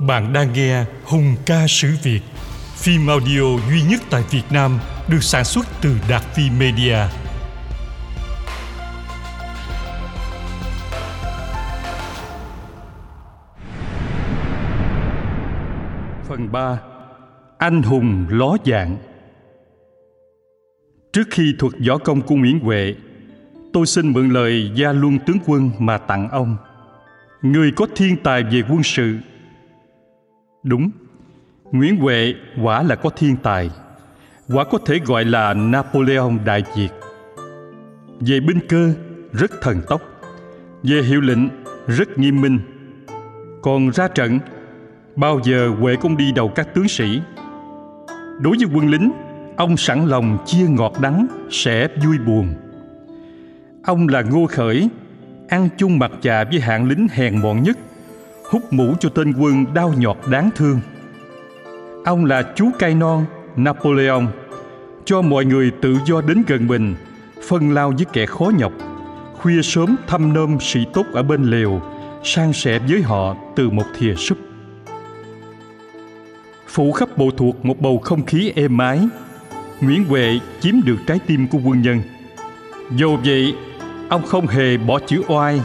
Bạn đang nghe Hùng ca sử Việt, phim audio duy nhất tại Việt Nam được sản xuất từ Đạt Phi Media. Phần 3 Anh hùng ló dạng Trước khi thuật võ công của Nguyễn Huệ, tôi xin mượn lời gia luân tướng quân mà tặng ông. Người có thiên tài về quân sự Đúng, Nguyễn Huệ quả là có thiên tài, quả có thể gọi là Napoleon Đại Việt. Về binh cơ, rất thần tốc, về hiệu lệnh, rất nghiêm minh. Còn ra trận, bao giờ Huệ cũng đi đầu các tướng sĩ. Đối với quân lính, ông sẵn lòng chia ngọt đắng, sẽ vui buồn. Ông là Ngô Khởi, ăn chung mặt trà với hạng lính hèn mọn nhất – hút mũ cho tên quân đau nhọt đáng thương. Ông là chú cai non Napoleon, cho mọi người tự do đến gần mình, phân lao với kẻ khó nhọc, khuya sớm thăm nôm sĩ tốt ở bên lều, san sẻ với họ từ một thìa súp. Phủ khắp bộ thuộc một bầu không khí êm ái, Nguyễn Huệ chiếm được trái tim của quân nhân. Dù vậy, ông không hề bỏ chữ oai.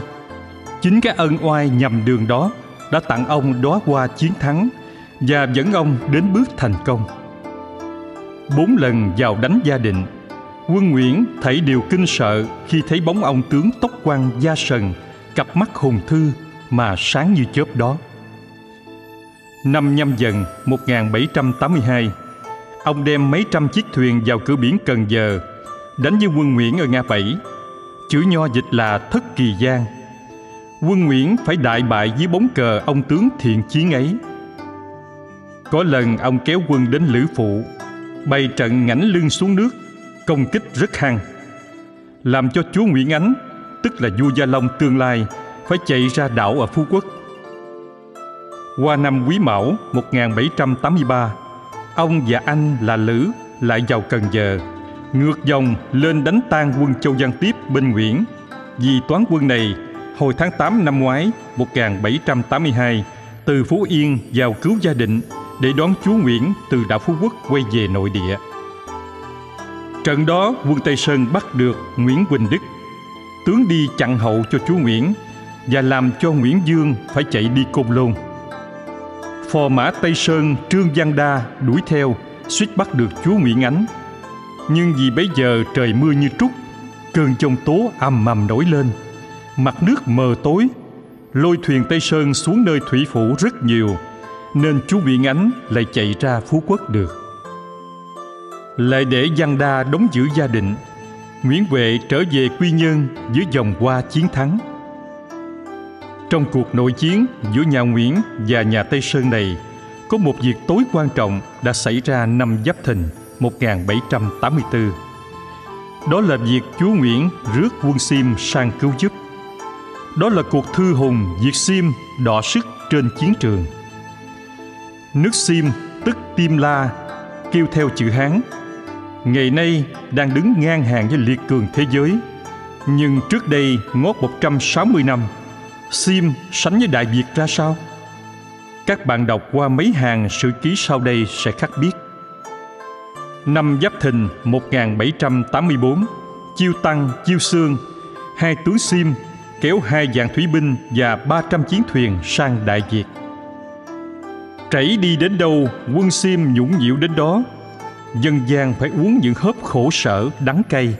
Chính cái ân oai nhầm đường đó đã tặng ông đóa hoa chiến thắng và dẫn ông đến bước thành công. Bốn lần vào đánh gia định, quân Nguyễn thấy điều kinh sợ khi thấy bóng ông tướng tóc quăn da sần, cặp mắt hùng thư mà sáng như chớp đó. Năm nhâm dần 1782, ông đem mấy trăm chiếc thuyền vào cửa biển Cần Giờ, đánh với quân Nguyễn ở Nga Bảy. Chữ nho dịch là Thất Kỳ Giang – quân Nguyễn phải đại bại dưới bóng cờ ông tướng thiện chiến ấy. Có lần ông kéo quân đến Lữ Phụ, bày trận ngảnh lưng xuống nước, công kích rất hăng. Làm cho chúa Nguyễn Ánh, tức là vua Gia Long tương lai, phải chạy ra đảo ở Phú Quốc. Qua năm Quý Mão 1783, ông và anh là Lữ lại vào Cần Giờ, ngược dòng lên đánh tan quân Châu Giang Tiếp bên Nguyễn. Vì toán quân này hồi tháng 8 năm ngoái 1782 từ Phú Yên vào cứu gia định để đón chúa Nguyễn từ đảo Phú Quốc quay về nội địa. Trận đó quân Tây Sơn bắt được Nguyễn Quỳnh Đức, tướng đi chặn hậu cho chúa Nguyễn và làm cho Nguyễn Dương phải chạy đi Côn Lôn. Phò mã Tây Sơn Trương Văn Đa đuổi theo, suýt bắt được chúa Nguyễn Ánh. Nhưng vì bấy giờ trời mưa như trút, cơn giông tố ầm ầm nổi lên – mặt nước mờ tối lôi thuyền tây sơn xuống nơi thủy phủ rất nhiều nên chú Nguyễn Ánh lại chạy ra Phú Quốc được. Lại để Giang Đa đóng giữ gia định, Nguyễn Huệ trở về Quy Nhơn dưới dòng hoa chiến thắng. Trong cuộc nội chiến giữa nhà Nguyễn và nhà Tây Sơn này, có một việc tối quan trọng đã xảy ra năm Giáp Thìn 1784. Đó là việc chúa Nguyễn rước quân Sim sang cứu giúp đó là cuộc thư hùng diệt Sim đọ sức trên chiến trường. Nước Sim tức Tim La kêu theo chữ Hán. Ngày nay đang đứng ngang hàng với liệt cường thế giới. Nhưng trước đây ngót 160 năm, Sim sánh với Đại Việt ra sao? Các bạn đọc qua mấy hàng sử ký sau đây sẽ khắc biết. Năm Giáp Thìn 1784, Chiêu Tăng, Chiêu Sương, hai tướng Sim kéo hai vạn thủy binh và ba trăm chiến thuyền sang Đại Việt. Chảy đi đến đâu, quân Sim nhũng nhiễu đến đó. Dân gian phải uống những hớp khổ sở, đắng cay.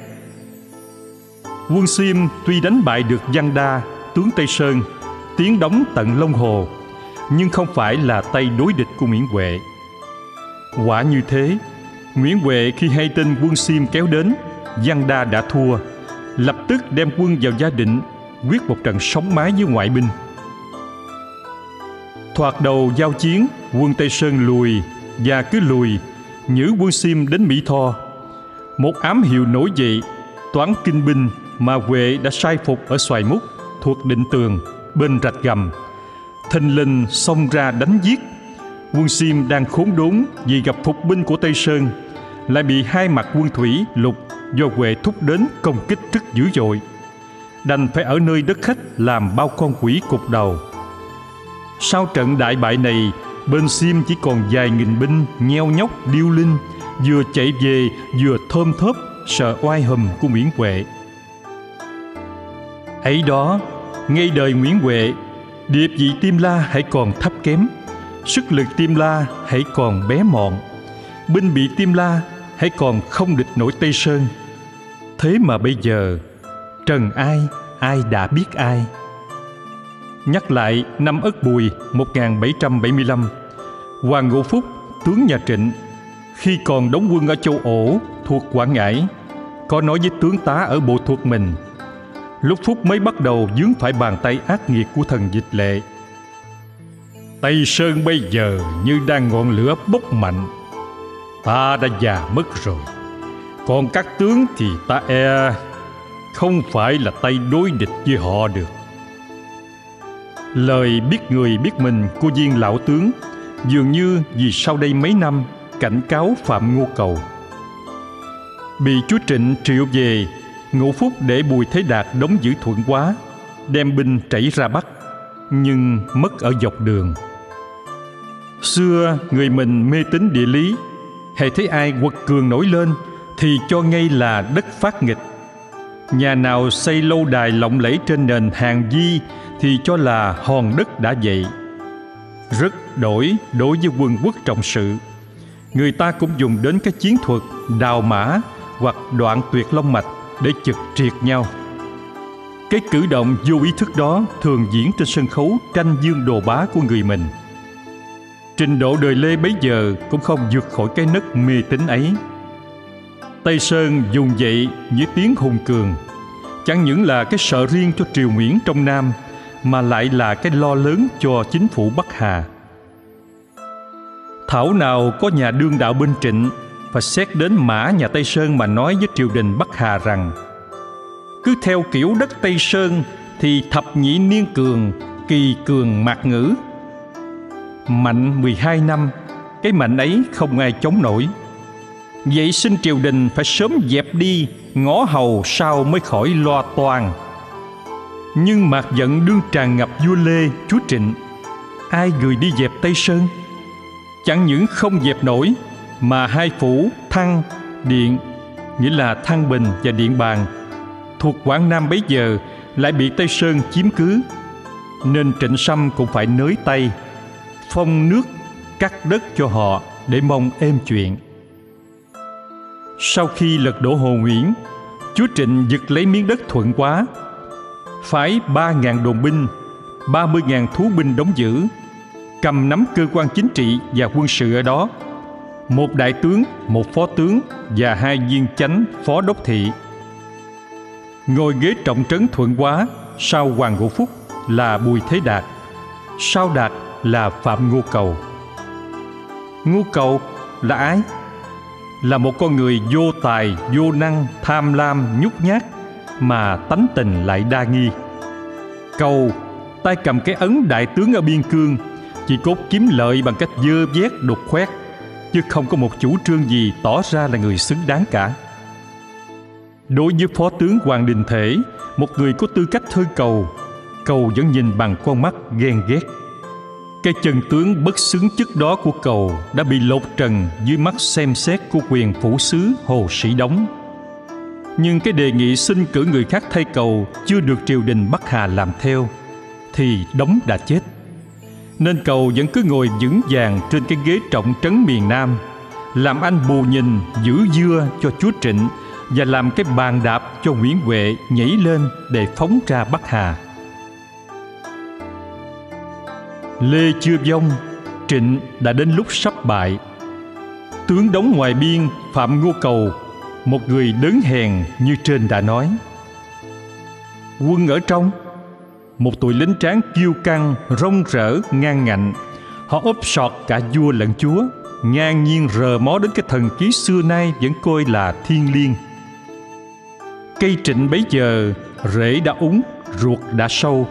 Quân Sim tuy đánh bại được Giang Đa, tướng Tây Sơn, tiến đóng tận Long Hồ, nhưng không phải là tay đối địch của Nguyễn Huệ. Quả như thế, Nguyễn Huệ khi hay tin quân Sim kéo đến, Giang Đa đã thua, lập tức đem quân vào gia định quyết một trận sống mái với ngoại binh. Thoạt đầu giao chiến, quân Tây Sơn lùi và cứ lùi, nhử quân Sim đến Mỹ Tho. Một ám hiệu nổi dậy, toán kinh binh mà Huệ đã sai phục ở Xoài Múc thuộc định tường bên rạch gầm. Thình lình xông ra đánh giết. Quân Sim đang khốn đốn vì gặp phục binh của Tây Sơn, lại bị hai mặt quân thủy lục do Huệ thúc đến công kích rất dữ dội đành phải ở nơi đất khách làm bao con quỷ cục đầu. sau trận đại bại này bên xiêm chỉ còn vài nghìn binh nheo nhóc điêu linh vừa chạy về vừa thơm thớp sợ oai hùm của nguyễn huệ ấy đó ngay đời nguyễn huệ điệp vị Tiêm La hãy còn thấp kém, sức lực Tiêm La hãy còn bé mọn, binh bị Tiêm La hãy còn không địch nổi Tây Sơn. Thế mà bây giờ, trần ai, ai đã biết ai. Nhắc lại năm Ất Bùi 1775, Hoàng Ngũ Phúc, tướng nhà Trịnh, khi còn đóng quân ở châu Ổ thuộc Quảng Ngãi, có nói với tướng tá ở bộ thuộc mình – lúc Phúc mới bắt đầu dướng phải bàn tay ác nghiệt của thần dịch lệ. Tây Sơn bây giờ như đang ngọn lửa bốc mạnh. Ta đã già mất rồi. Còn các tướng thì ta e không phải là tay đối địch với họ được. Lời biết người biết mình của viên lão tướng dường như vì sau đây mấy năm cảnh cáo Phạm Ngô Cầu. Bị chúa Trịnh triệu về Ngũ Phúc để Bùi Thế Đạt đóng giữ thuận quá, đem binh chảy ra Bắc, nhưng mất ở dọc đường. Xưa người mình mê tín địa lý, hãy thấy ai quật cường nổi lên thì cho ngay là đất phát nghịch. Nhà nào xây lâu đài lộng lẫy trên nền hàng di thì cho là hòn đất đã dậy. Rất đổi đối với quân quốc trọng sự. Người ta cũng dùng đến các chiến thuật đào mã hoặc đoạn tuyệt long mạch để chực triệt nhau. Cái cử động vô ý thức đó thường diễn trên sân khấu tranh dương đồ bá của người mình. Trình độ đời Lê bấy giờ cũng không vượt khỏi cái nấc mê tín ấy. Tây Sơn dùng dậy với tiếng hùng cường, chẳng những là cái sợ riêng cho triều Nguyễn trong Nam, mà lại là cái lo lớn cho chính phủ Bắc Hà. Thảo nào có nhà đương đạo bên trịnh và xét đến mã nhà Tây Sơn mà nói với triều đình Bắc Hà rằng cứ theo kiểu đất Tây Sơn thì thập nhị niên cường, kỳ cường mạc ngữ. Mạnh 12 năm, cái mạnh ấy không ai chống nổi. Vậy xin triều đình phải sớm dẹp đi, ngõ hầu sao mới khỏi lo toan. Nhưng mạc giận đương tràn ngập vua Lê, chúa Trịnh. Ai gửi đi dẹp Tây Sơn? Chẳng những không dẹp nổi mà hai phủ Thăng, Điện, nghĩa là Thăng Bình và Điện Bàn, thuộc Quảng Nam bấy giờ lại bị Tây Sơn chiếm cứ, nên Trịnh Sâm cũng phải nới tay, phong nước, cắt đất cho họ để mong êm chuyện. Sau khi lật đổ Hồ Nguyễn, chúa Trịnh giật lấy miếng đất thuận quá, phái ba ngàn đồn binh, ba mươi ngàn thú binh đóng giữ, cầm nắm cơ quan chính trị và quân sự ở đó một đại tướng, một phó tướng và hai viên chánh phó đốc thị. Ngồi ghế trọng trấn thuận quá sau Hoàng Ngũ Phúc là Bùi Thế Đạt, sau Đạt là Phạm Ngô Cầu. Ngô Cầu là ai? Là một con người vô tài, vô năng, tham lam, nhút nhát mà tánh tình lại đa nghi. Cầu tay cầm cái ấn đại tướng ở biên cương chỉ cốt kiếm lợi bằng cách dơ vét đục khoét chứ không có một chủ trương gì tỏ ra là người xứng đáng cả. Đối với Phó tướng Hoàng Đình Thể, một người có tư cách thơ cầu, cầu vẫn nhìn bằng con mắt ghen ghét. Cái chân tướng bất xứng chức đó của cầu đã bị lột trần dưới mắt xem xét của quyền phủ sứ Hồ Sĩ Đống. Nhưng cái đề nghị xin cử người khác thay cầu chưa được triều đình Bắc Hà làm theo, thì Đống đã chết nên cầu vẫn cứ ngồi vững vàng trên cái ghế trọng trấn miền Nam, làm anh bù nhìn giữ dưa cho chúa Trịnh và làm cái bàn đạp cho Nguyễn Huệ nhảy lên để phóng ra Bắc Hà. Lê chưa vong, Trịnh đã đến lúc sắp bại. Tướng đóng ngoài biên Phạm Ngô Cầu, một người đớn hèn như trên đã nói. Quân ở trong một tụi lính tráng kiêu căng rong rỡ ngang ngạnh họ ốp sọt cả vua lẫn chúa ngang nhiên rờ mó đến cái thần ký xưa nay vẫn coi là thiên liêng cây trịnh bấy giờ rễ đã úng ruột đã sâu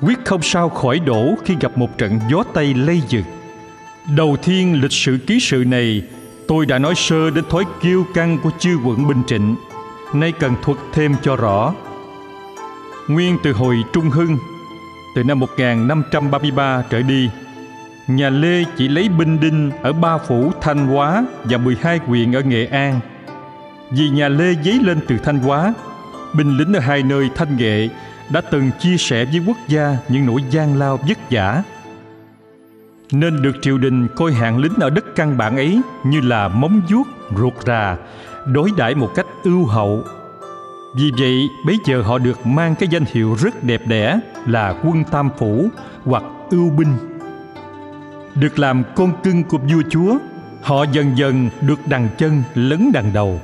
quyết không sao khỏi đổ khi gặp một trận gió tây lây dực đầu tiên lịch sử ký sự này tôi đã nói sơ đến thói kiêu căng của chư quận bình trịnh. Nay cần thuật thêm cho rõ. Nguyên từ hồi Trung Hưng, từ năm 1533 trở đi, nhà Lê chỉ lấy binh đinh ở ba phủ Thanh Hóa và 12 huyện ở Nghệ An. Vì nhà Lê dấy lên từ Thanh Hóa, binh lính ở hai nơi Thanh Nghệ đã từng chia sẻ với quốc gia những nỗi gian lao vất vả. Nên được triều đình coi hạng lính ở đất căn bản ấy như là móng vuốt ruột rà, đối đãi một cách ưu hậu. Vì vậy, bấy giờ họ được mang cái danh hiệu rất đẹp đẽ là quân tam phủ hoặc ưu binh. Được làm con cưng của vua chúa, họ dần dần được đằng chân lấn đằng đầu.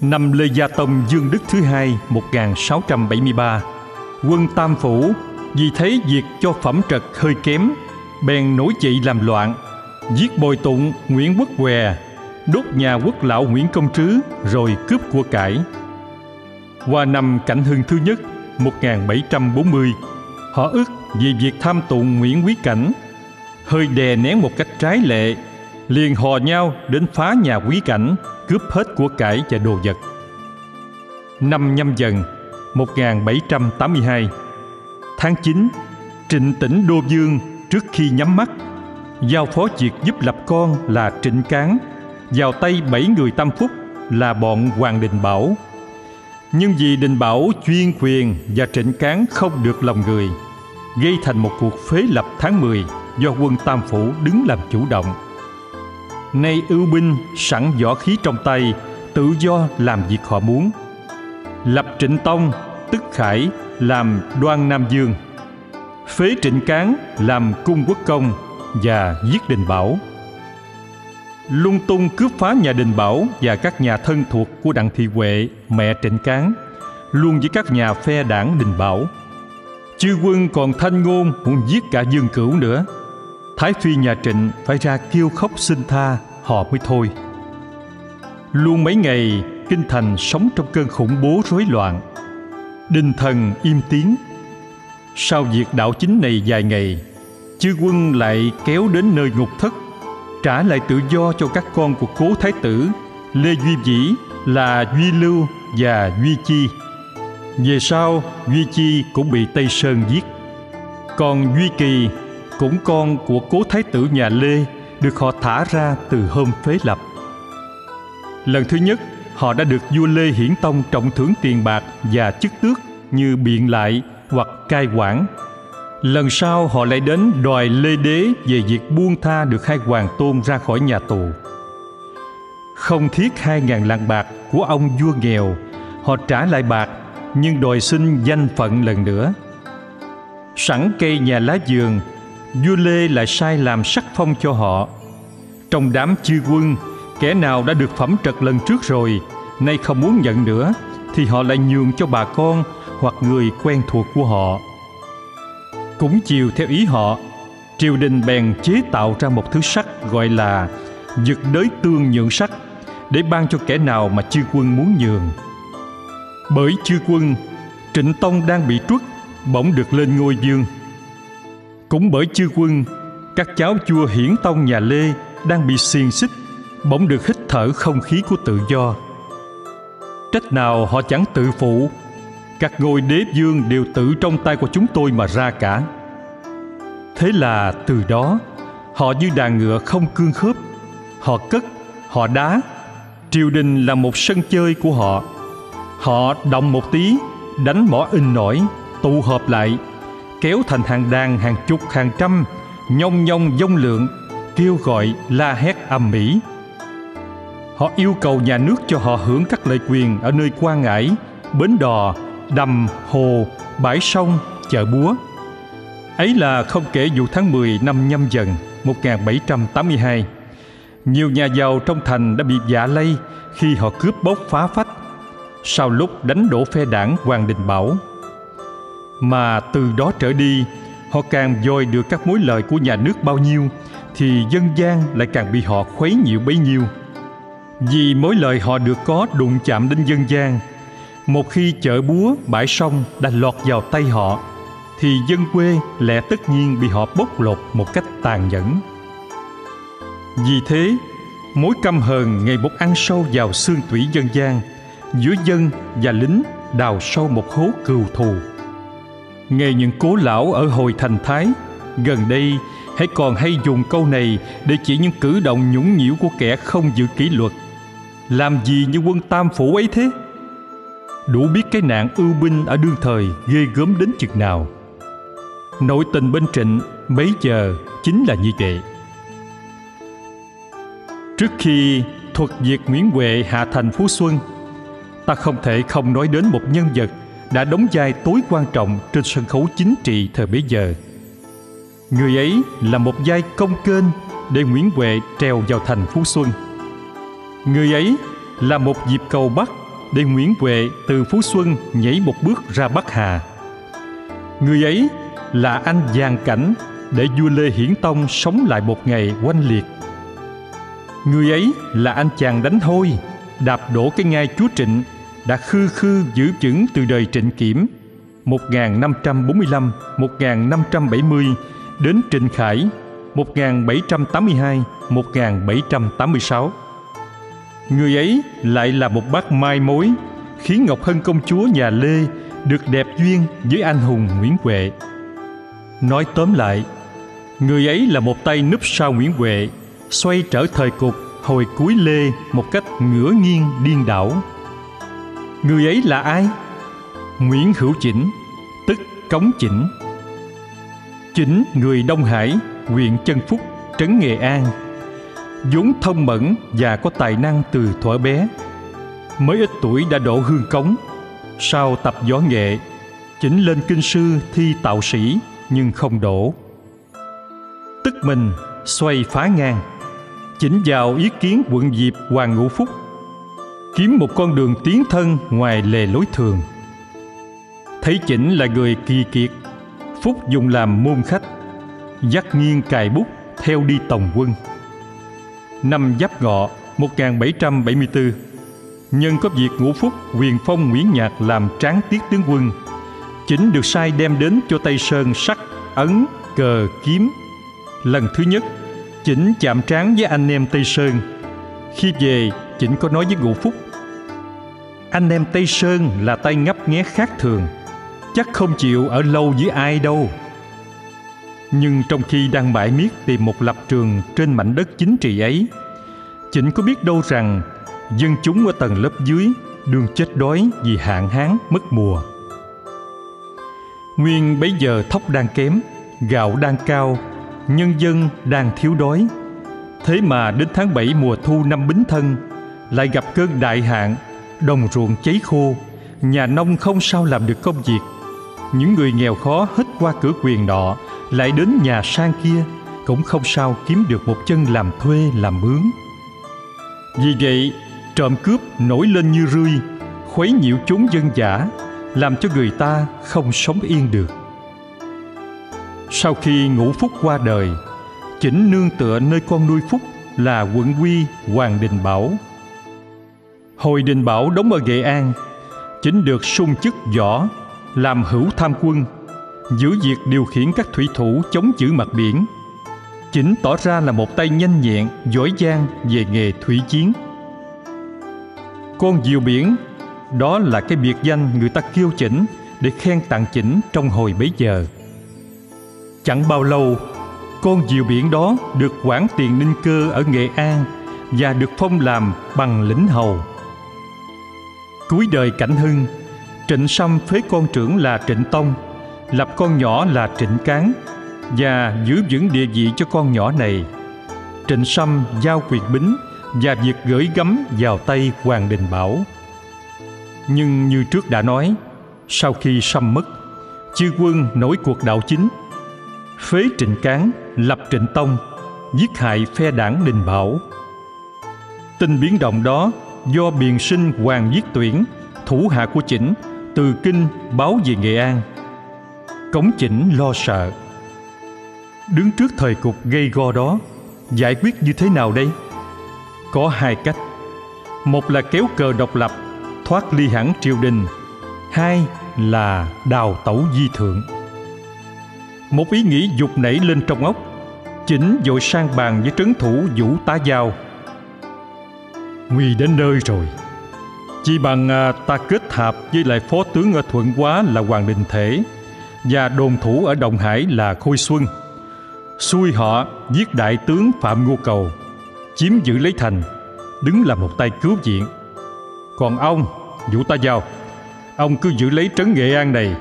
Năm Lê Gia Tông Dương Đức thứ hai 1673 Quân Tam Phủ, vì thấy việc cho phẩm trật hơi kém, bèn nổi dậy làm loạn, giết bồi tụng Nguyễn Quốc Què, đốt nhà quốc lão Nguyễn Công Trứ, rồi cướp của cải. Qua năm Cảnh Hưng thứ nhất 1740 họ ức vì việc tham tụng Nguyễn Quý Cảnh, hơi đè nén một cách trái lệ liền hò nhau đến phá nhà Quý Cảnh cướp hết của cải và đồ vật. Năm nhâm dần 1782 Tháng 9 Trịnh tỉnh Đô Dương trước khi nhắm mắt giao phó việc giúp lập con là Trịnh Cán vào tay bảy người tam phúc là bọn Hoàng Đình Bảo. Nhưng vì Đình Bảo chuyên quyền và Trịnh Cán không được lòng người, gây thành một cuộc phế lập tháng 10 do quân Tam Phủ đứng làm chủ động nay ưu binh sẵn võ khí trong tay, tự do làm việc họ muốn. Lập trịnh tông, tức khải làm đoan nam dương. Phế trịnh cán làm cung quốc công và giết đình bảo. Lung tung cướp phá nhà đình bảo và các nhà thân thuộc của đặng thị huệ, mẹ trịnh cán, luôn với các nhà phe đảng đình bảo. Chư quân còn thanh ngôn muốn giết cả dương cửu nữa. Thái Phi nhà Trịnh phải ra kêu khóc xin tha họ mới thôi. Luôn mấy ngày kinh thành sống trong cơn khủng bố rối loạn. Đinh thần im tiếng. Sau việc đạo chính này vài ngày, chư quân lại kéo đến nơi ngục thất, trả lại tự do cho các con của cố thái tử Lê Duy Vĩ là Duy Lưu và Duy Chi. Về sau, Duy Chi cũng bị Tây Sơn giết. Còn Duy Kỳ cũng con của cố thái tử nhà Lê được họ thả ra từ hôm phế lập. Lần thứ nhất, họ đã được vua Lê Hiển Tông trọng thưởng tiền bạc và chức tước như biện lại hoặc cai quản. Lần sau họ lại đến đòi Lê Đế về việc buông tha được hai hoàng tôn ra khỏi nhà tù. Không thiết hai ngàn lạng bạc của ông vua nghèo, họ trả lại bạc nhưng đòi xin danh phận lần nữa. Sẵn cây nhà lá vườn vua lê lại sai làm sắc phong cho họ. Trong đám chư quân, kẻ nào đã được phẩm trật lần trước rồi, nay không muốn nhận nữa, thì họ lại nhường cho bà con hoặc người quen thuộc của họ. Cũng chiều theo ý họ, triều đình bèn chế tạo ra một thứ sắt gọi là dực đới tương nhượng sắt để ban cho kẻ nào mà chư quân muốn nhường. Bởi chư quân, trịnh tông đang bị truất, bỗng được lên ngôi dương cũng bởi chư quân, các cháu chua hiển tông nhà lê đang bị xiềng xích, bỗng được hít thở không khí của tự do. Trách nào họ chẳng tự phụ, các ngôi đế vương đều tự trong tay của chúng tôi mà ra cả. Thế là từ đó, họ như đàn ngựa không cương khớp, họ cất, họ đá. Triều đình là một sân chơi của họ. Họ động một tí, đánh mỏ in nổi, tụ họp lại kéo thành hàng đàn hàng chục hàng trăm nhông nhông dông lượng, kêu gọi la hét âm mỹ họ yêu cầu nhà nước cho họ hưởng các lợi quyền ở nơi quan ngãi, bến đò, đầm hồ, bãi sông, chợ búa. Ấy là không kể vụ tháng 10 năm nhâm dần 1782 nhiều nhà giàu trong thành đã bị dạ lây khi họ cướp bóc phá phách. Sau lúc đánh đổ phe đảng Hoàng Đình Bảo mà từ đó trở đi, họ càng dòi được các mối lợi của nhà nước bao nhiêu, thì dân gian lại càng bị họ khuấy nhiễu bấy nhiêu. Vì mối lợi họ được có đụng chạm đến dân gian, một khi chợ búa bãi sông đã lọt vào tay họ, thì dân quê lẽ tất nhiên bị họ bóc lột một cách tàn nhẫn. Vì thế, mối căm hờn ngày một ăn sâu vào xương tủy dân gian, giữa dân và lính đào sâu một hố cừu thù. Nghe những cố lão ở hồi thành Thái. Gần đây, hãy còn hay dùng câu này Để chỉ những cử động nhũng nhiễu của kẻ không giữ kỷ luật. Làm gì như quân tam phủ ấy thế? Đủ biết cái nạn ưu binh ở đương thời ghê gớm đến chừng nào. Nội tình bên trịnh bấy giờ chính là như vậy. Trước khi thuật diệt Nguyễn Huệ hạ thành Phú Xuân, Ta không thể không nói đến một nhân vật đã đóng vai tối quan trọng trên sân khấu chính trị thời bấy giờ. Người ấy là một vai công kênh để Nguyễn Huệ trèo vào thành Phú Xuân. Người ấy là một dịp cầu Bắc để Nguyễn Huệ từ Phú Xuân nhảy một bước ra Bắc Hà. Người ấy là anh giang cảnh để vua Lê Hiển Tông sống lại một ngày oanh liệt. Người ấy là anh chàng đánh hôi, đạp đổ cái ngai chúa Trịnh đã khư khư giữ vững từ đời Trịnh Kiểm 1545-1570 đến Trịnh Khải 1782-1786. Người ấy lại là một bác mai mối khiến Ngọc Hân công chúa nhà Lê được đẹp duyên với anh hùng Nguyễn Huệ. Nói tóm lại, người ấy là một tay núp sau Nguyễn Huệ, xoay trở thời cục hồi cuối Lê một cách ngửa nghiêng điên đảo. Người ấy là ai? Nguyễn Hữu Chỉnh, tức Cống Chỉnh. Chỉnh người Đông Hải, huyện Chân Phúc, trấn Nghệ An. vốn thông mẫn và có tài năng từ thuở bé. Mới ít tuổi đã đổ hương cống. Sau tập võ nghệ, Chỉnh lên kinh sư thi tạo sĩ nhưng không đổ. Tức mình xoay phá ngang. Chỉnh vào ý kiến quận diệp Hoàng Ngũ Phúc kiếm một con đường tiến thân ngoài lề lối thường. Thấy chỉnh là người kỳ kiệt, phúc dùng làm môn khách, dắt nghiêng cài bút theo đi tổng quân. Năm giáp ngọ 1774 nhân có việc ngũ phúc, quyền phong nguyễn nhạc làm tráng tiết tướng quân. Chỉnh được sai đem đến cho tây sơn sắc ấn, cờ, kiếm. Lần thứ nhất chỉnh chạm trán với anh em tây sơn. Khi về chỉnh có nói với ngụ phúc anh em Tây Sơn là tay ngấp nghé khác thường Chắc không chịu ở lâu với ai đâu Nhưng trong khi đang mãi miết tìm một lập trường trên mảnh đất chính trị ấy Chỉnh có biết đâu rằng dân chúng ở tầng lớp dưới đương chết đói vì hạn hán mất mùa Nguyên bấy giờ thóc đang kém, gạo đang cao, nhân dân đang thiếu đói. Thế mà đến tháng 7 mùa thu năm Bính Thân lại gặp cơn đại hạn, đồng ruộng cháy khô, nhà nông không sao làm được công việc. Những người nghèo khó hết qua cửa quyền nọ, lại đến nhà sang kia, cũng không sao kiếm được một chân làm thuê, làm mướn. Vì vậy, trộm cướp nổi lên như rươi, khuấy nhiễu chúng dân giả, làm cho người ta không sống yên được. Sau khi ngũ phúc qua đời, chỉnh nương tựa nơi con nuôi phúc là quận quy, hoàng đình bảo. Hồi Đình Bảo đóng ở Nghệ An Chính được sung chức võ Làm hữu tham quân Giữ việc điều khiển các thủy thủ chống chữ mặt biển. Chính tỏ ra là một tay nhanh nhẹn, giỏi giang về nghề thủy chiến. Con diều biển Đó là cái biệt danh người ta kêu chỉnh Để khen tặng chỉnh trong hồi bấy giờ. Chẳng bao lâu Con diều biển đó được quản tiền ninh cơ ở Nghệ An Và được phong làm bằng lĩnh hầu. Cuối đời Cảnh Hưng, Trịnh Sâm phế con trưởng là Trịnh Tông, lập con nhỏ là Trịnh Cán và giữ vững địa vị cho con nhỏ này. Trịnh Sâm giao quyền bính và việc gửi gắm vào tay Hoàng Đình Bảo. Nhưng như trước đã nói, sau khi Sâm mất, chư quân nổi cuộc đạo chính, phế Trịnh Cán, lập Trịnh Tông, giết hại phe đảng Đình Bảo. Tin biến động đó do biền sinh Hoàng Viết Tuyển, thủ hạ của Chỉnh, từ Kinh báo về Nghệ An. Cống Chỉnh lo sợ. Đứng trước thời cục gây go đó, giải quyết như thế nào đây? Có hai cách. Một là kéo cờ độc lập, thoát ly hẳn triều đình. Hai là đào tẩu di thượng. Một ý nghĩ dục nảy lên trong óc, Chỉnh dội sang bàn với trấn thủ Vũ Tá Giao – nguy đến nơi rồi chỉ bằng à, ta kết hợp với lại phó tướng ở thuận quá là hoàng đình thể và đồn thủ ở Đồng Hải là Khôi Xuân. Xui họ giết đại tướng Phạm Ngô Cầu, chiếm giữ lấy thành, đứng là một tay cứu viện. Còn ông, Vũ Ta Giao, ông cứ giữ lấy trấn Nghệ An này,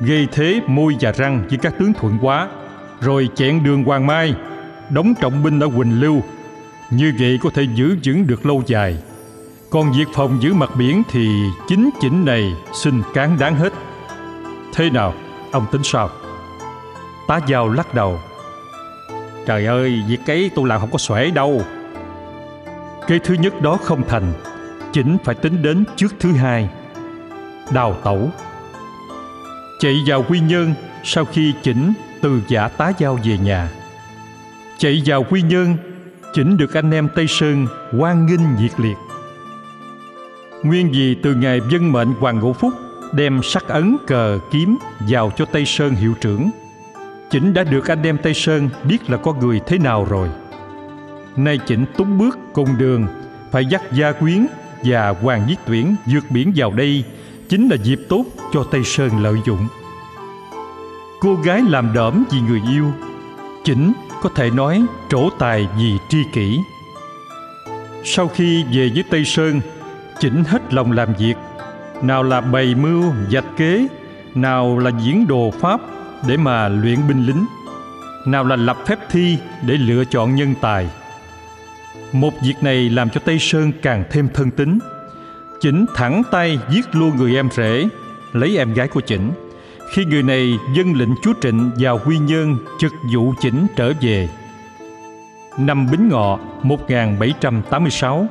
gây thế môi và răng với các tướng thuận quá, rồi chẹn đường Hoàng Mai, đóng trọng binh ở Quỳnh Lưu. Như vậy có thể giữ vững được lâu dài. Còn việc phòng giữ mặt biển thì chính chỉnh này xin cán đáng hết. Thế nào, ông tính sao? Tá Giao lắc đầu. Trời ơi, việc ấy tôi làm không có xuể đâu. Cái thứ nhất đó không thành, chỉnh phải tính đến trước thứ hai. Đào tẩu. Chạy vào quy nhơn sau khi chỉnh từ giả tá giao về nhà. Chạy vào quy nhơn, chỉnh được anh em Tây Sơn hoan nghênh nhiệt liệt. Nguyên vì từ ngày dân mệnh Hoàng Ngũ Phúc đem sắc ấn cờ kiếm vào cho Tây Sơn hiệu trưởng. Chỉnh đã được anh em Tây Sơn biết là có người thế nào rồi. Nay chỉnh túng bước cùng đường phải dắt gia quyến và hoàng giết tuyển vượt biển vào đây chính là dịp tốt cho Tây Sơn lợi dụng. Cô gái làm đỡm vì người yêu, chỉnh có thể nói trổ tài vì tri kỷ. Sau khi về với Tây Sơn, chỉnh hết lòng làm việc nào là bày mưu dạch kế nào là diễn đồ pháp để mà luyện binh lính nào là lập phép thi để lựa chọn nhân tài một việc này làm cho tây sơn càng thêm thân tính chỉnh thẳng tay giết luôn người em rể lấy em gái của chỉnh khi người này dân lệnh chúa trịnh vào quy nhơn trực vụ chỉnh trở về năm bính ngọ 1786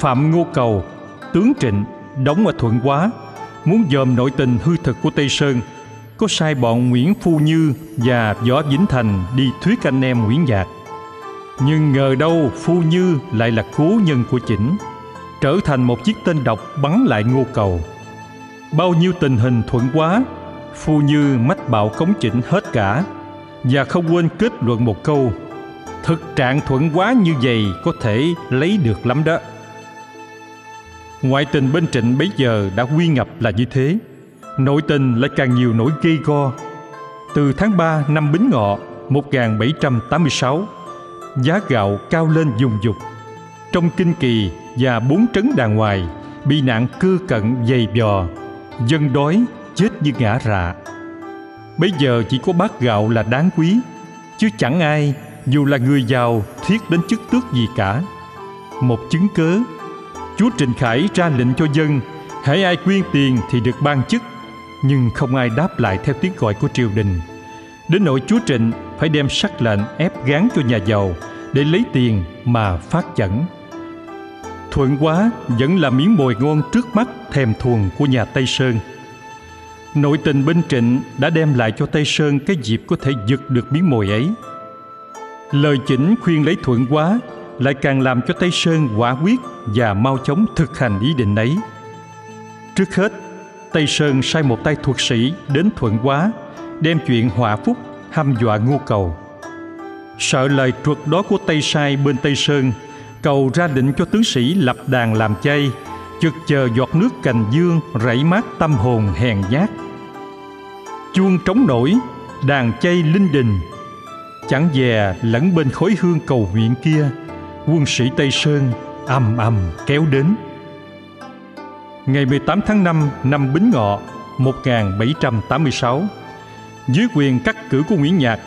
Phạm Ngô Cầu tướng Trịnh đóng ở Thuận Hóa muốn dòm nội tình hư thực của Tây Sơn có sai bọn Nguyễn Phu Như và Võ Vĩnh Thành đi thuyết anh em Nguyễn Nhạc. Nhưng ngờ đâu Phu Như lại là cố nhân của Chỉnh, trở thành một chiếc tên độc bắn lại ngô cầu. Bao nhiêu tình hình thuận quá, Phu Như mách bạo cống Chỉnh hết cả và không quên kết luận một câu, thực trạng thuận quá như vậy có thể lấy được lắm đó. Ngoại tình bên Trịnh bấy giờ đã quy ngập là như thế. Nội tình lại càng nhiều nỗi gây go. Từ tháng 3 năm Bính Ngọ 1786 Giá gạo cao lên dùng dục. Trong kinh kỳ và bốn trấn đàng ngoài, Bị nạn cư cận dày vò, Dân đói chết như ngã rạ. Bây giờ chỉ có bát gạo là đáng quý, Chứ chẳng ai, dù là người giàu, thiết đến chức tước gì cả. Một chứng cớ, Chúa Trịnh Khải ra lệnh cho dân hãy ai quyên tiền thì được ban chức. Nhưng không ai đáp lại theo tiếng gọi của triều đình. Đến nỗi chúa trịnh phải đem sắc lệnh ép gán cho nhà giàu để lấy tiền mà phát chẩn. Thuận quá, vẫn là miếng mồi ngon trước mắt thèm thuồng của nhà tây sơn nội tình bên trịnh đã đem lại cho tây sơn cái dịp có thể giật được miếng mồi ấy lời chỉnh khuyên lấy thuận quá lại càng làm cho Tây Sơn quả quyết và mau chóng thực hành ý định ấy. Trước hết, Tây Sơn sai một tay thuật sĩ đến Thuận quá, đem chuyện họa phúc hăm dọa ngô cầu. Sợ lời truật đó của Tây Sai bên Tây Sơn, cầu ra định cho tướng sĩ lập đàn làm chay, chực chờ giọt nước cành dương rảy mát tâm hồn hèn nhát. Chuông trống nổi, đàn chay linh đình, chẳng dè lẫn bên khối hương cầu nguyện kia, quân sĩ Tây Sơn ầm ầm kéo đến. Ngày 18 tháng 5 năm Bính Ngọ 1786, dưới quyền cắt cử của Nguyễn Nhạc,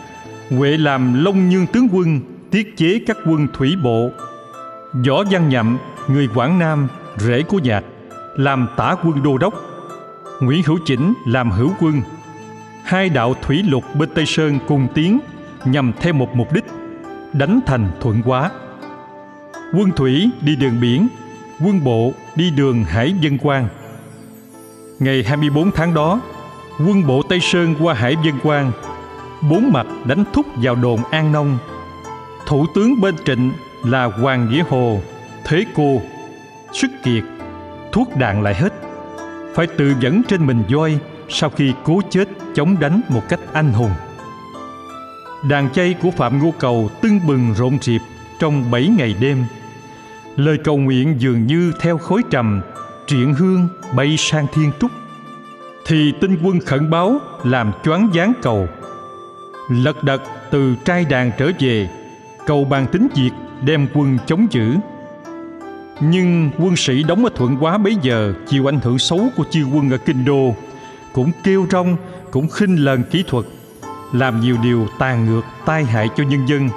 Huệ làm Long Nhương tướng quân tiết chế các quân thủy bộ. Võ Văn Nhậm, người Quảng Nam, rể của Nhạc, làm tả quân đô đốc. Nguyễn Hữu Chỉnh làm hữu quân. Hai đạo thủy lục bên Tây Sơn cùng tiến nhằm theo một mục đích đánh thành thuận quá quân thủy đi đường biển, quân bộ đi đường hải dân quan. Ngày 24 tháng đó, quân bộ Tây Sơn qua hải dân quan, bốn mặt đánh thúc vào đồn An Nông. Thủ tướng bên Trịnh là Hoàng Nghĩa Hồ, Thế Cô, Sức Kiệt, thuốc đạn lại hết. Phải tự dẫn trên mình voi sau khi cố chết chống đánh một cách anh hùng. Đàn chay của Phạm Ngô Cầu tưng bừng rộn rịp trong bảy ngày đêm. Lời cầu nguyện dường như theo khối trầm triện hương bay sang thiên trúc. Thì tinh quân khẩn báo làm choáng váng cầu. Lật đật từ trai đàn trở về, cầu bàn tính diệt đem quân chống giữ. Nhưng quân sĩ đóng ở thuận quá bấy giờ chịu ảnh hưởng xấu của chư quân ở kinh đô cũng kêu rong, cũng khinh lần kỹ thuật, làm nhiều điều tàn ngược tai hại cho nhân dân,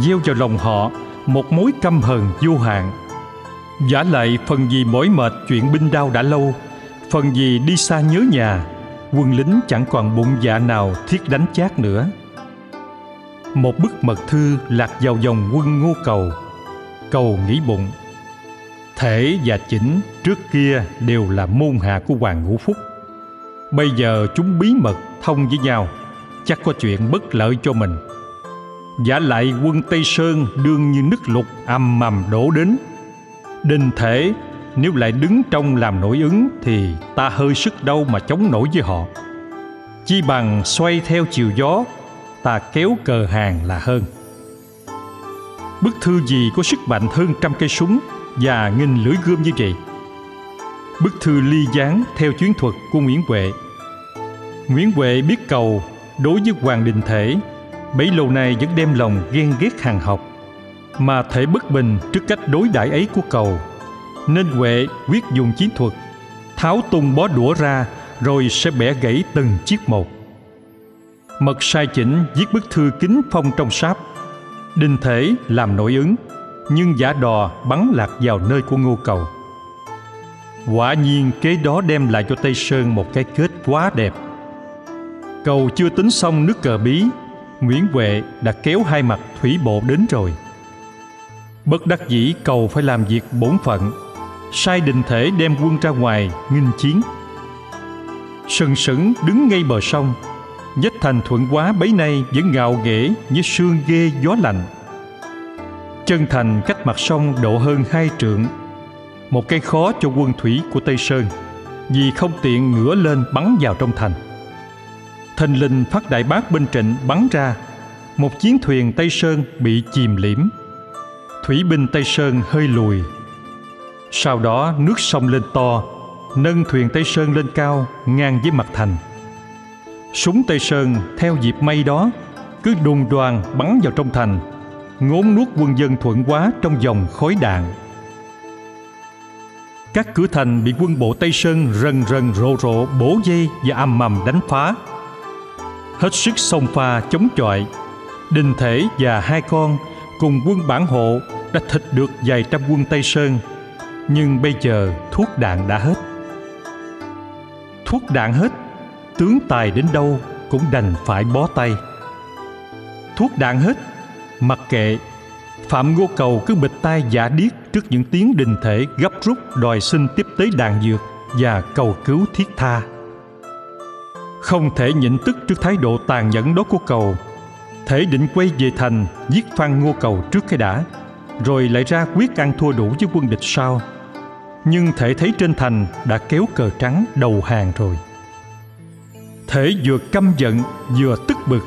gieo vào lòng họ một mối căm hờn vô hạn. Giả lại phần gì mỏi mệt chuyện binh đao đã lâu, phần gì đi xa nhớ nhà, quân lính chẳng còn bụng dạ nào thiết đánh chát nữa. Một bức mật thư lạc vào dòng quân ngô cầu cầu nghĩ bụng. Thể và chỉnh trước kia đều là môn hạ của hoàng ngũ phúc bây giờ chúng bí mật thông với nhau. Chắc có chuyện bất lợi cho mình. Giả lại quân tây sơn đương như nước lục âm mầm đổ đến. Đinh thể, nếu lại đứng trong làm nổi ứng thì ta hơi sức đâu mà chống nổi với họ. Chi bằng xoay theo chiều gió, ta kéo cờ hàng là hơn. Bức thư gì có sức mạnh hơn trăm cây súng và nghìn lưỡi gươm như vậy? Bức thư ly gián theo chuyến thuật của nguyễn huệ. Nguyễn huệ biết cầu đối với hoàng đình thể, bấy lâu nay vẫn đem lòng ghen ghét hàng học. Mà thể bất bình trước cách đối đãi ấy của cầu, nên huệ quyết dùng chiến thuật, tháo tung bó đũa ra rồi sẽ bẻ gãy từng chiếc một. Mật sai chỉnh viết bức thư kính phong trong sáp, đình thể làm nội ứng, nhưng giả đò bắn lạc vào nơi của ngô cầu quả nhiên, kế đó đem lại cho tây sơn một cái kết quá đẹp. Cầu chưa tính xong nước cờ bí, nguyễn huệ đã kéo hai mặt thủy bộ đến rồi. Bất đắc dĩ, cầu phải làm việc bổn phận, sai đình thể đem quân ra ngoài nghinh chiến. Sừng sững đứng ngay bờ sông, nhất thành thuận quá bấy nay vẫn ngạo nghễ như sương ghê gió lạnh. Chân thành cách mặt sông độ hơn hai trượng một cây khó cho quân thủy của tây sơn, vì không tiện ngửa lên bắn vào trong thành. Thình lình phát đại bác bên trịnh bắn ra, một chiến thuyền tây sơn bị chìm liễm thủy binh tây sơn hơi lùi. Sau đó nước sông lên to, nâng thuyền tây sơn lên cao ngang với mặt thành. Súng tây sơn theo dịp mây đó, cứ đùng đoàn bắn vào trong thành, ngốn nuốt quân dân thuận quá trong dòng khói đạn các cửa thành bị quân bộ tây sơn rần rần rộ rộ, bổ dây và âm mầm đánh phá. Hết sức xông pha, chống chọi. Đình thể và hai con cùng quân bản hộ đã thịt được vài trăm quân tây sơn, nhưng bây giờ thuốc đạn đã hết. Thuốc đạn hết, tướng tài đến đâu cũng đành phải bó tay. Thuốc đạn hết, mặc kệ phạm ngô cầu cứ bịch tai giả điếc trước những tiếng đình thể gấp rút đòi xin tiếp tế đàn dược và cầu cứu thiết tha. Không thể nhịn tức trước thái độ tàn nhẫn đó của cầu. Thể định quay về thành, giết phan ngô cầu trước cái đã, rồi lại ra quyết ăn thua đủ với quân địch sau nhưng thể thấy trên thành đã kéo cờ trắng đầu hàng rồi. Thể vừa căm giận vừa tức bực,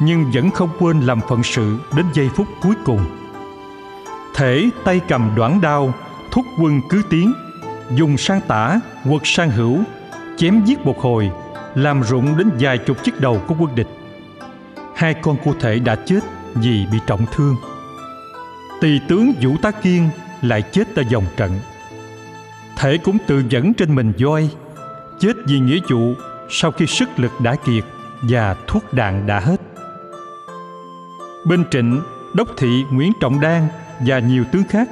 nhưng vẫn không quên làm phận sự đến giây phút cuối cùng thể tay cầm đoản đao, thúc quân cứ tiến, dùng sang tả, quật sang hữu, chém giết một hồi, làm rụng đến vài chục chiếc đầu của quân địch. Hai con của thể đã chết vì bị trọng thương. Tỳ tướng vũ tá kiên lại chết tại dòng trận. Thể cũng tự dẫn trên mình voi, chết vì nghĩa vụ sau khi sức lực đã kiệt và thuốc đạn đã hết. Bên trịnh đốc thị nguyễn trọng đan và nhiều tướng khác,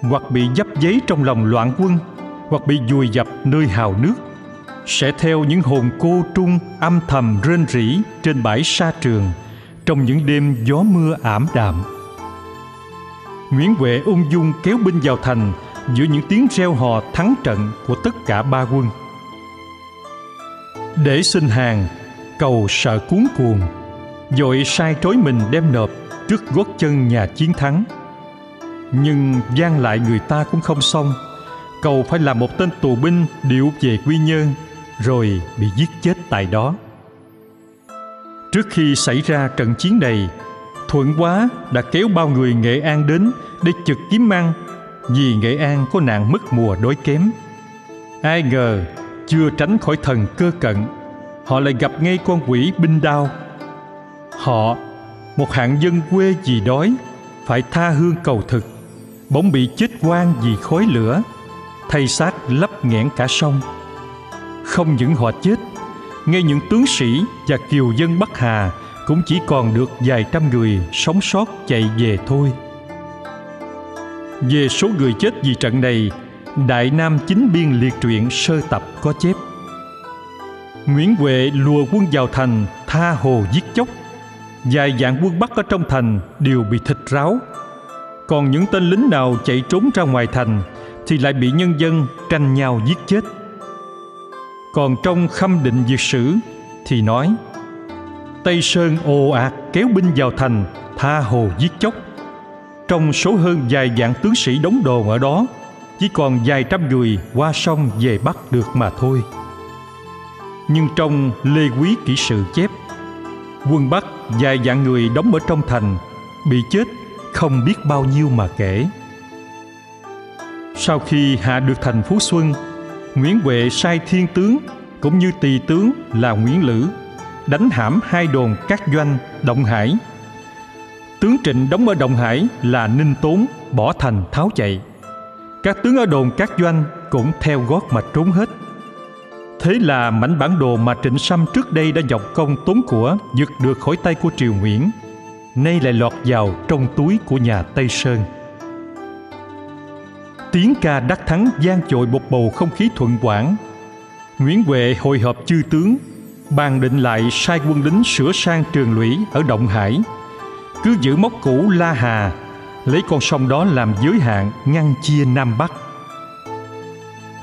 hoặc bị dấp giấy trong lòng loạn quân, hoặc bị vùi dập nơi hào nước, sẽ theo những hồn cô trung âm thầm rên rỉ trên bãi sa trường trong những đêm gió mưa ảm đạm. Nguyễn huệ ung dung kéo binh vào thành giữa những tiếng reo hò thắng trận của tất cả ba quân. Để xin hàng, cầu sợ cuốn cuồng, dội sai trối mình đem nộp trước gót chân nhà chiến thắng nhưng gian lại người ta cũng không xong. Cầu phải là một tên tù binh điệu về quy nhơn, rồi bị giết chết tại đó. Trước khi xảy ra trận chiến này, thuận quá đã kéo bao người nghệ an đến để trực kiếm ăn, vì nghệ an có nạn mất mùa đói kém. Ai ngờ chưa tránh khỏi thần cơ cận, họ lại gặp ngay con quỷ binh đao. Họ, một hạng dân quê vì đói, phải tha hương cầu thực bỗng bị chết quang vì khói lửa. Thay xác lấp nghẽn cả sông. Không những họ chết, ngay những tướng sĩ và kiều dân bắc hà cũng chỉ còn được vài trăm người sống sót chạy về thôi. Về số người chết vì trận này, đại nam chính biên liệt truyện sơ tập có chép. Nguyễn huệ lùa quân vào thành, tha hồ giết chóc. Vài vạn quân bắc ở trong thành đều bị thịt ráo còn những tên lính nào chạy trốn ra ngoài thành, thì lại bị nhân dân tranh nhau giết chết. Còn trong khâm định diệt sử thì nói, tây sơn ồ ạt kéo binh vào thành, tha hồ giết chóc. Trong số hơn vài vạn tướng sĩ đóng đồn ở đó, chỉ còn vài trăm người qua sông về bắc được mà thôi. Nhưng trong lê quý kỹ sự chép, quân bắc vài vạn người đóng ở trong thành bị chết không biết bao nhiêu mà kể. Sau khi hạ được thành phú xuân, nguyễn huệ sai thiên tướng cũng như tỳ tướng là nguyễn lữ đánh hãm hai đồn các doanh động hải. Tướng trịnh đóng ở động hải là ninh tốn bỏ thành tháo chạy. Các tướng ở đồn các doanh cũng theo gót mà trốn hết. Thế là mảnh bản đồ mà trịnh sâm trước đây đã dọc công tốn của, giật được khỏi tay của triều nguyễn nay lại lọt vào trong túi của nhà tây sơn. Tiếng ca đắc thắng gian dội một bầu không khí thuận quảng nguyễn huệ hội họp chư tướng, bàn định lại sai quân lính sửa sang trường lũy ở động hải. Cứ giữ mốc cũ la hà, lấy con sông đó làm giới hạn ngăn chia nam bắc.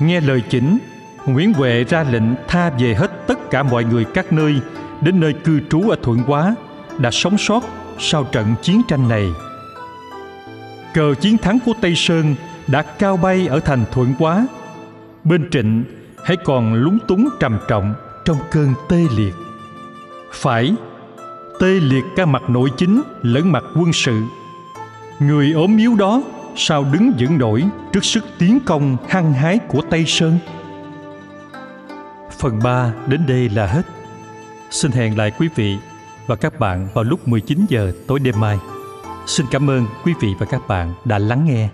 Nghe lời chỉnh, nguyễn huệ ra lệnh tha về hết tất cả mọi người các nơi đến nơi cư trú ở thuận hóa, đã sống sót sau trận chiến tranh này. Cờ chiến thắng của tây sơn đã cao bay ở thành thuận Quá, bên trịnh hãy còn lúng túng trầm trọng trong cơn tê liệt. Phải tê liệt cả mặt nội chính lẫn mặt quân sự. Người ốm yếu đó sao đứng vững nổi trước sức tiến công hăng hái của tây sơn? Phần 3 đến đây là hết. Xin hẹn lại quý vị và các bạn vào lúc 19 giờ tối đêm mai. Xin cảm ơn quý vị và các bạn đã lắng nghe.